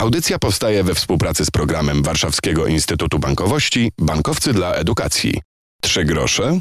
Audycja powstaje we współpracy z programem Warszawskiego Instytutu Bankowości Bankowcy dla Edukacji. Trzy grosze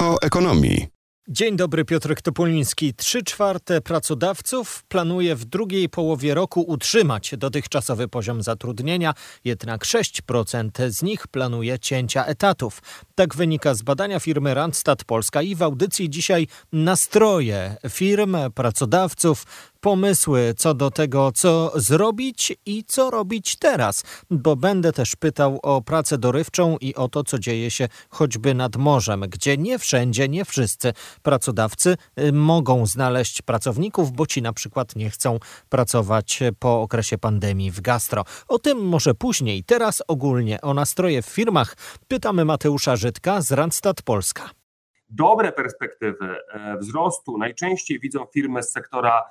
o ekonomii. Dzień dobry, Piotr Topoliński. Trzy czwarte pracodawców planuje w drugiej połowie roku utrzymać dotychczasowy poziom zatrudnienia, jednak 6% z nich planuje cięcia etatów. Tak wynika z badania firmy Randstad Polska i w audycji dzisiaj nastroje firm, pracodawców, pomysły co do tego, co zrobić i co robić teraz, bo będę też pytał o pracę dorywczą i o to, co dzieje się choćby nad morzem, gdzie nie wszędzie, nie wszyscy pracodawcy y, mogą znaleźć pracowników, bo ci na przykład nie chcą pracować po okresie pandemii w gastro. O tym może później. Teraz ogólnie o nastroje w firmach pytamy Mateusza Żydka z Randstad Polska. Dobre perspektywy e, wzrostu najczęściej widzą firmy z sektora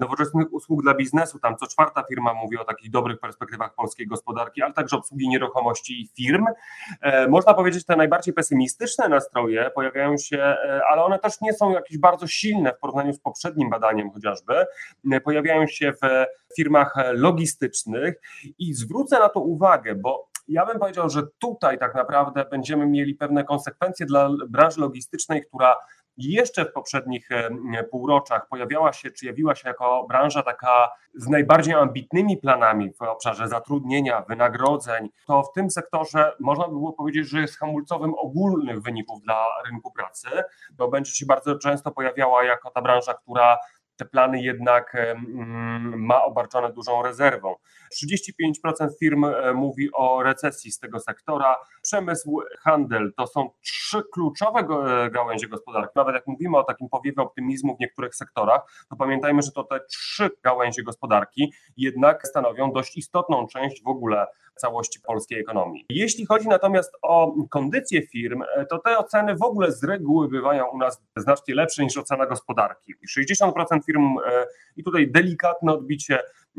nowoczesnych usług dla biznesu. Tam co czwarta firma mówi o takich dobrych perspektywach polskiej gospodarki, ale także obsługi nieruchomości i firm. E, można powiedzieć, te najbardziej pesymistyczne nastroje pojawiają się, e, ale one też nie są jakieś bardzo silne w porównaniu z poprzednim badaniem chociażby. Pojawiają się w firmach logistycznych i zwrócę na to uwagę, bo ja bym powiedział, że tutaj tak naprawdę będziemy mieli pewne konsekwencje dla branży logistycznej, która jeszcze w poprzednich e, półroczach pojawiała się, czy jawiła się jako branża taka z najbardziej ambitnymi planami w obszarze zatrudnienia, wynagrodzeń, to w tym sektorze można by było powiedzieć, że jest hamulcowym ogólnych wyników dla rynku pracy, bo będzie się bardzo często pojawiała jako ta branża, która te plany jednak ma obarczone dużą rezerwą. 35% firm e, mówi o recesji z tego sektora. Przemysł, handel to są trzy kluczowe e, gałęzie gospodarki. Nawet jak mówimy o takim powiewie optymizmu w niektórych sektorach, to pamiętajmy, że to te trzy gałęzie gospodarki jednak stanowią dość istotną część w ogóle całości polskiej ekonomii. Jeśli chodzi natomiast o kondycję firm, to te oceny w ogóle z reguły bywają u nas znacznie lepsze niż ocena gospodarki. 60% firm, e, i tutaj delikatne odbicie,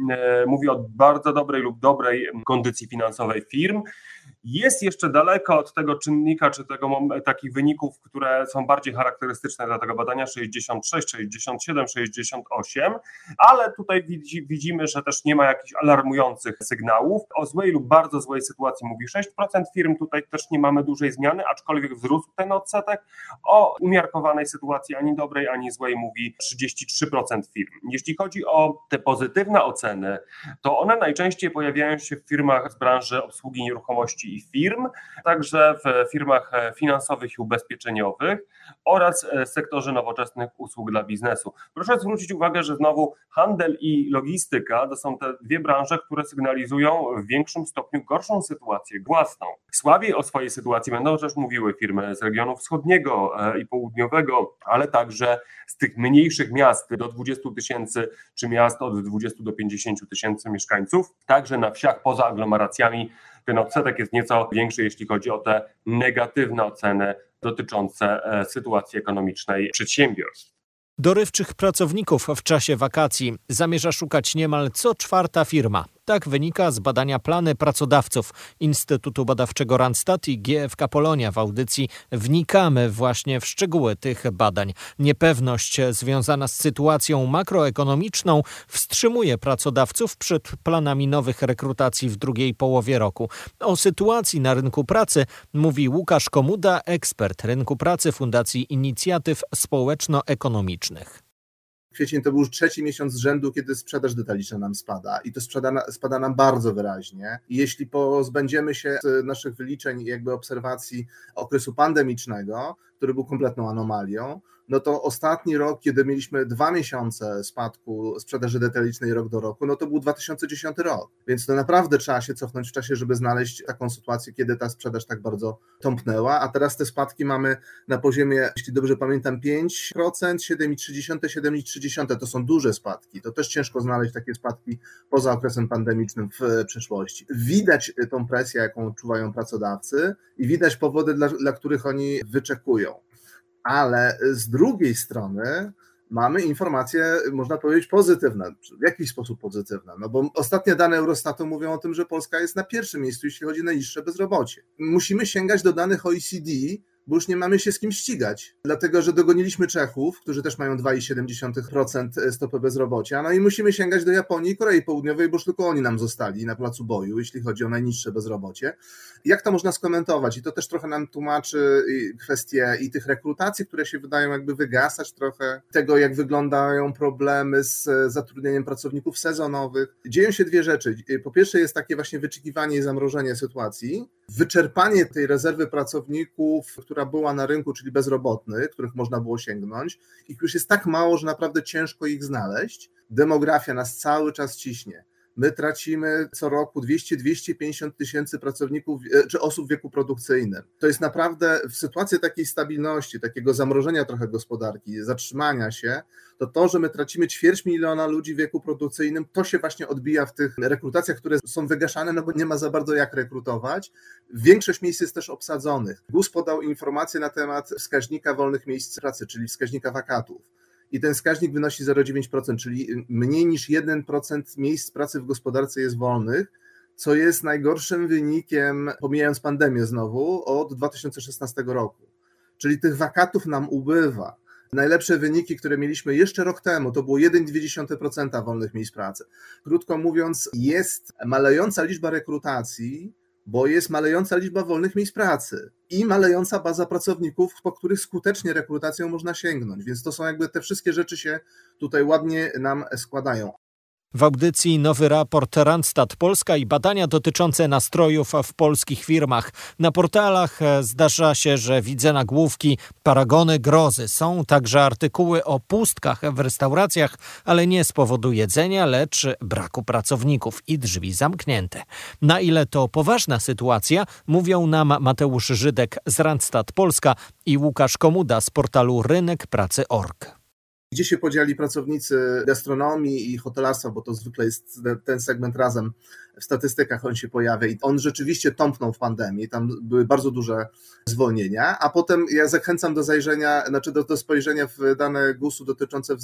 e, mówi o bardzo dobrej lub dobrej kondycji finansowej firm. Jest jeszcze daleko od tego czynnika, czy tego takich wyników, które są bardziej charakterystyczne dla tego badania 66, 67, 68, ale tutaj widzimy, że też nie ma jakichś alarmujących sygnałów. O złej lub bardzo złej sytuacji mówi 6% firm, tutaj też nie mamy dużej zmiany, aczkolwiek wzrósł ten odsetek. O umiarkowanej sytuacji ani dobrej, ani złej mówi 33% firm. Jeśli chodzi o te pozytywne oceny, to one najczęściej pojawiają się w firmach z branży obsługi nieruchomości i firm, także w firmach finansowych i ubezpieczeniowych oraz sektorze nowoczesnych usług dla biznesu. Proszę zwrócić uwagę, że znowu handel i logistyka to są te dwie branże, które sygnalizują w większym stopniu gorszą sytuację własną. Słabiej o swojej sytuacji będą też mówiły firmy z regionu wschodniego e, i południowego, ale także z tych mniejszych miast do 20 tysięcy, czy miast od 20 do 50 tysięcy mieszkańców, także na wsiach poza aglomeracjami ten odsetek jest nieco większy, jeśli chodzi o te negatywne oceny dotyczące e, sytuacji ekonomicznej przedsiębiorstw. Dorywczych pracowników w czasie wakacji zamierza szukać niemal co czwarta firma. Tak wynika z badania plany pracodawców Instytutu Badawczego Randstad i GFK Polonia. W audycji wnikamy właśnie w szczegóły tych badań. Niepewność związana z sytuacją makroekonomiczną wstrzymuje pracodawców przed planami nowych rekrutacji w drugiej połowie roku. O sytuacji na rynku pracy mówi Łukasz Komuda, ekspert rynku pracy Fundacji Inicjatyw Społeczno-Ekonomicznych kwiecień to był trzeci miesiąc z rzędu, kiedy sprzedaż detaliczna nam spada i to spada, spada nam bardzo wyraźnie. I jeśli pozbędziemy się naszych wyliczeń i jakby obserwacji okresu pandemicznego, który był kompletną anomalią, no to ostatni rok, kiedy mieliśmy dwa miesiące spadku sprzedaży detalicznej rok do roku, no to był 2010 rok. Więc to naprawdę trzeba się cofnąć w czasie, żeby znaleźć taką sytuację, kiedy ta sprzedaż tak bardzo tąpnęła. A teraz te spadki mamy na poziomie, jeśli dobrze pamiętam, 5%, 7,3, 7,3 to są duże spadki. To też ciężko znaleźć takie spadki poza okresem pandemicznym w przeszłości. Widać tą presję, jaką czuwają pracodawcy i widać powody, dla, dla których oni wyczekują ale z drugiej strony mamy informacje, można powiedzieć, pozytywne. W jakiś sposób pozytywne? No bo ostatnie dane Eurostatu mówią o tym, że Polska jest na pierwszym miejscu, jeśli chodzi o najniższe bezrobocie. Musimy sięgać do danych OECD, bo już nie mamy się z kim ścigać, dlatego że dogoniliśmy Czechów, którzy też mają 2,7% stopy bezrobocia, no i musimy sięgać do Japonii i Korei Południowej, bo już tylko oni nam zostali na placu boju, jeśli chodzi o najniższe bezrobocie. Jak to można skomentować? I to też trochę nam tłumaczy kwestie i tych rekrutacji, które się wydają jakby wygasać trochę, tego jak wyglądają problemy z zatrudnieniem pracowników sezonowych. Dzieją się dwie rzeczy. Po pierwsze jest takie właśnie wyczekiwanie i zamrożenie sytuacji, wyczerpanie tej rezerwy pracowników, która była na rynku, czyli bezrobotnych, których można było sięgnąć. Ich już jest tak mało, że naprawdę ciężko ich znaleźć. Demografia nas cały czas ciśnie. My tracimy co roku 200-250 tysięcy pracowników e, czy osób w wieku produkcyjnym. To jest naprawdę w sytuacji takiej stabilności, takiego zamrożenia trochę gospodarki, zatrzymania się, to to, że my tracimy ćwierć miliona ludzi w wieku produkcyjnym, to się właśnie odbija w tych rekrutacjach, które są wygaszane, no bo nie ma za bardzo jak rekrutować. Większość miejsc jest też obsadzonych. GUS podał informacje na temat wskaźnika wolnych miejsc pracy, czyli wskaźnika wakatów i ten wskaźnik wynosi 0,9%, czyli mniej niż 1% miejsc pracy w gospodarce jest wolnych, co jest najgorszym wynikiem, pomijając pandemię znowu, od 2016 roku. Czyli tych wakatów nam ubywa. Najlepsze wyniki, które mieliśmy jeszcze rok temu, to było 1,2% wolnych miejsc pracy. Krótko mówiąc, jest malejąca liczba rekrutacji, bo jest malejąca liczba wolnych miejsc pracy i malejąca baza pracowników, po których skutecznie rekrutacją można sięgnąć. Więc to są jakby te wszystkie rzeczy się tutaj ładnie nam składają. W audycji nowy raport Randstad Polska i badania dotyczące nastrojów w polskich firmach. Na portalach e, zdarza się, że widzę nagłówki paragony grozy. Są także artykuły o pustkach w restauracjach, ale nie z powodu jedzenia, lecz braku pracowników i drzwi zamknięte. Na ile to poważna sytuacja, mówią nam Mateusz Żydek z Randstad Polska i Łukasz Komuda z portalu Rynek Pracy.org. Gdzie się podzieli pracownicy gastronomii i hotelarstwa, bo to zwykle jest ten segment razem w statystykach on się pojawia i on rzeczywiście tąpnął w pandemii, tam były bardzo duże zwolnienia, a potem ja zachęcam do zajrzenia, znaczy do, do spojrzenia w dane GUS-u dotyczące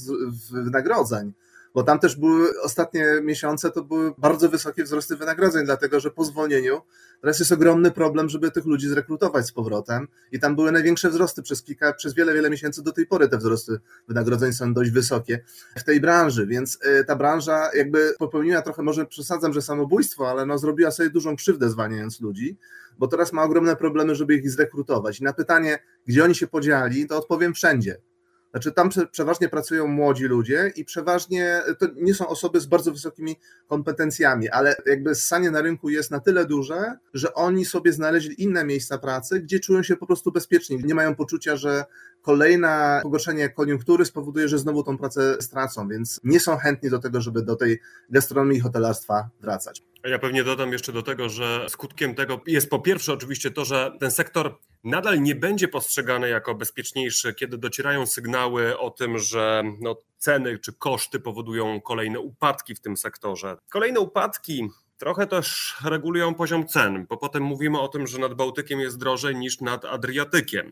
wynagrodzeń, bo tam też były ostatnie miesiące, to były bardzo wysokie wzrosty wynagrodzeń, dlatego że po zwolnieniu teraz jest ogromny problem, żeby tych ludzi zrekrutować z powrotem i tam były największe wzrosty przez kilka, przez wiele, wiele miesięcy do tej pory te wzrosty wynagrodzeń są dość wysokie w tej branży, więc y, ta branża jakby popełniła trochę, może przesadzam, że samobójstwo, ale no zrobiła sobie dużą krzywdę zwalniając ludzi, bo teraz ma ogromne problemy, żeby ich zrekrutować. I na pytanie, gdzie oni się podzieli, to odpowiem wszędzie znaczy tam przeważnie pracują młodzi ludzie i przeważnie to nie są osoby z bardzo wysokimi kompetencjami, ale jakby ssanie na rynku jest na tyle duże, że oni sobie znaleźli inne miejsca pracy, gdzie czują się po prostu bezpieczni. Nie mają poczucia, że kolejne pogorszenie koniunktury spowoduje, że znowu tą pracę stracą, więc nie są chętni do tego, żeby do tej gastronomii i hotelarstwa wracać. Ja pewnie dodam jeszcze do tego, że skutkiem tego jest po pierwsze oczywiście to, że ten sektor nadal nie będzie postrzegany jako bezpieczniejszy, kiedy docierają sygnały o tym, że no, ceny czy koszty powodują kolejne upadki w tym sektorze. Kolejne upadki trochę też regulują poziom cen, bo potem mówimy o tym, że nad Bałtykiem jest drożej niż nad Adriatykiem.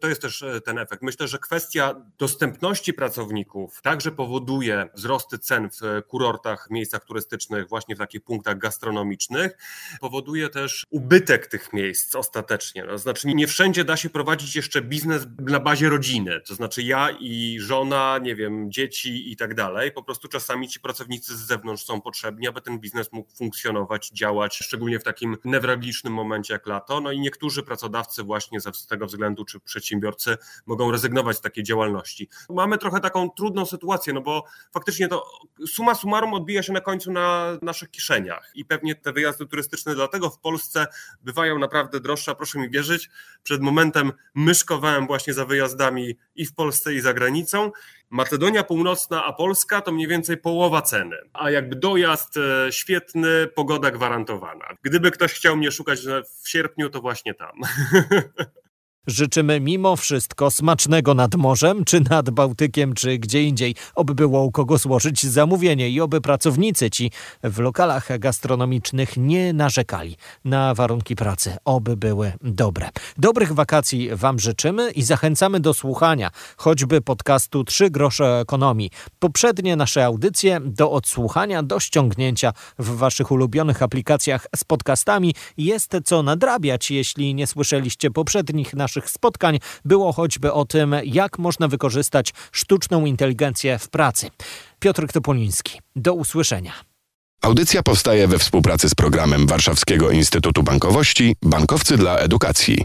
To jest też e, ten efekt. Myślę, że kwestia dostępności pracowników także powoduje wzrosty cen w kurortach, miejscach turystycznych, właśnie w takich punktach gastronomicznych. Powoduje też ubytek tych miejsc ostatecznie. To znaczy nie wszędzie da się prowadzić jeszcze biznes na bazie rodziny. To znaczy ja i żona, nie wiem, dzieci i tak dalej. Po prostu czasami ci pracownicy z zewnątrz są potrzebni, aby ten biznes mógł funkcjonować funkcjonować, działać, szczególnie w takim newralgicznym momencie jak lato. No i niektórzy pracodawcy właśnie z tego względu, czy przedsiębiorcy mogą rezygnować z takiej działalności. Mamy trochę taką trudną sytuację, no bo faktycznie to suma summarum odbija się na końcu na naszych kieszeniach i pewnie te wyjazdy turystyczne dlatego w Polsce bywają naprawdę droższe, proszę mi wierzyć, przed momentem myszkowałem właśnie za wyjazdami i w Polsce i za granicą Macedonia Północna, a Polska to mniej więcej połowa ceny. A jakby dojazd e, świetny, pogoda gwarantowana. Gdyby ktoś chciał mnie szukać w sierpniu, to właśnie tam. Życzymy mimo wszystko smacznego nad morzem, czy nad Bałtykiem, czy gdzie indziej, oby było u kogo złożyć zamówienie i oby pracownicy ci w lokalach gastronomicznych nie narzekali na warunki pracy, oby były dobre. Dobrych wakacji Wam życzymy i zachęcamy do słuchania choćby podcastu Trzy grosze ekonomii. Poprzednie nasze audycje do odsłuchania, do ściągnięcia w Waszych ulubionych aplikacjach z podcastami jest co nadrabiać, jeśli nie słyszeliście poprzednich naszych naszych spotkań było choćby o tym, jak można wykorzystać sztuczną inteligencję w pracy. Piotr Topoliński, do usłyszenia. Audycja powstaje we współpracy z programem Warszawskiego Instytutu Bankowości Bankowcy dla Edukacji.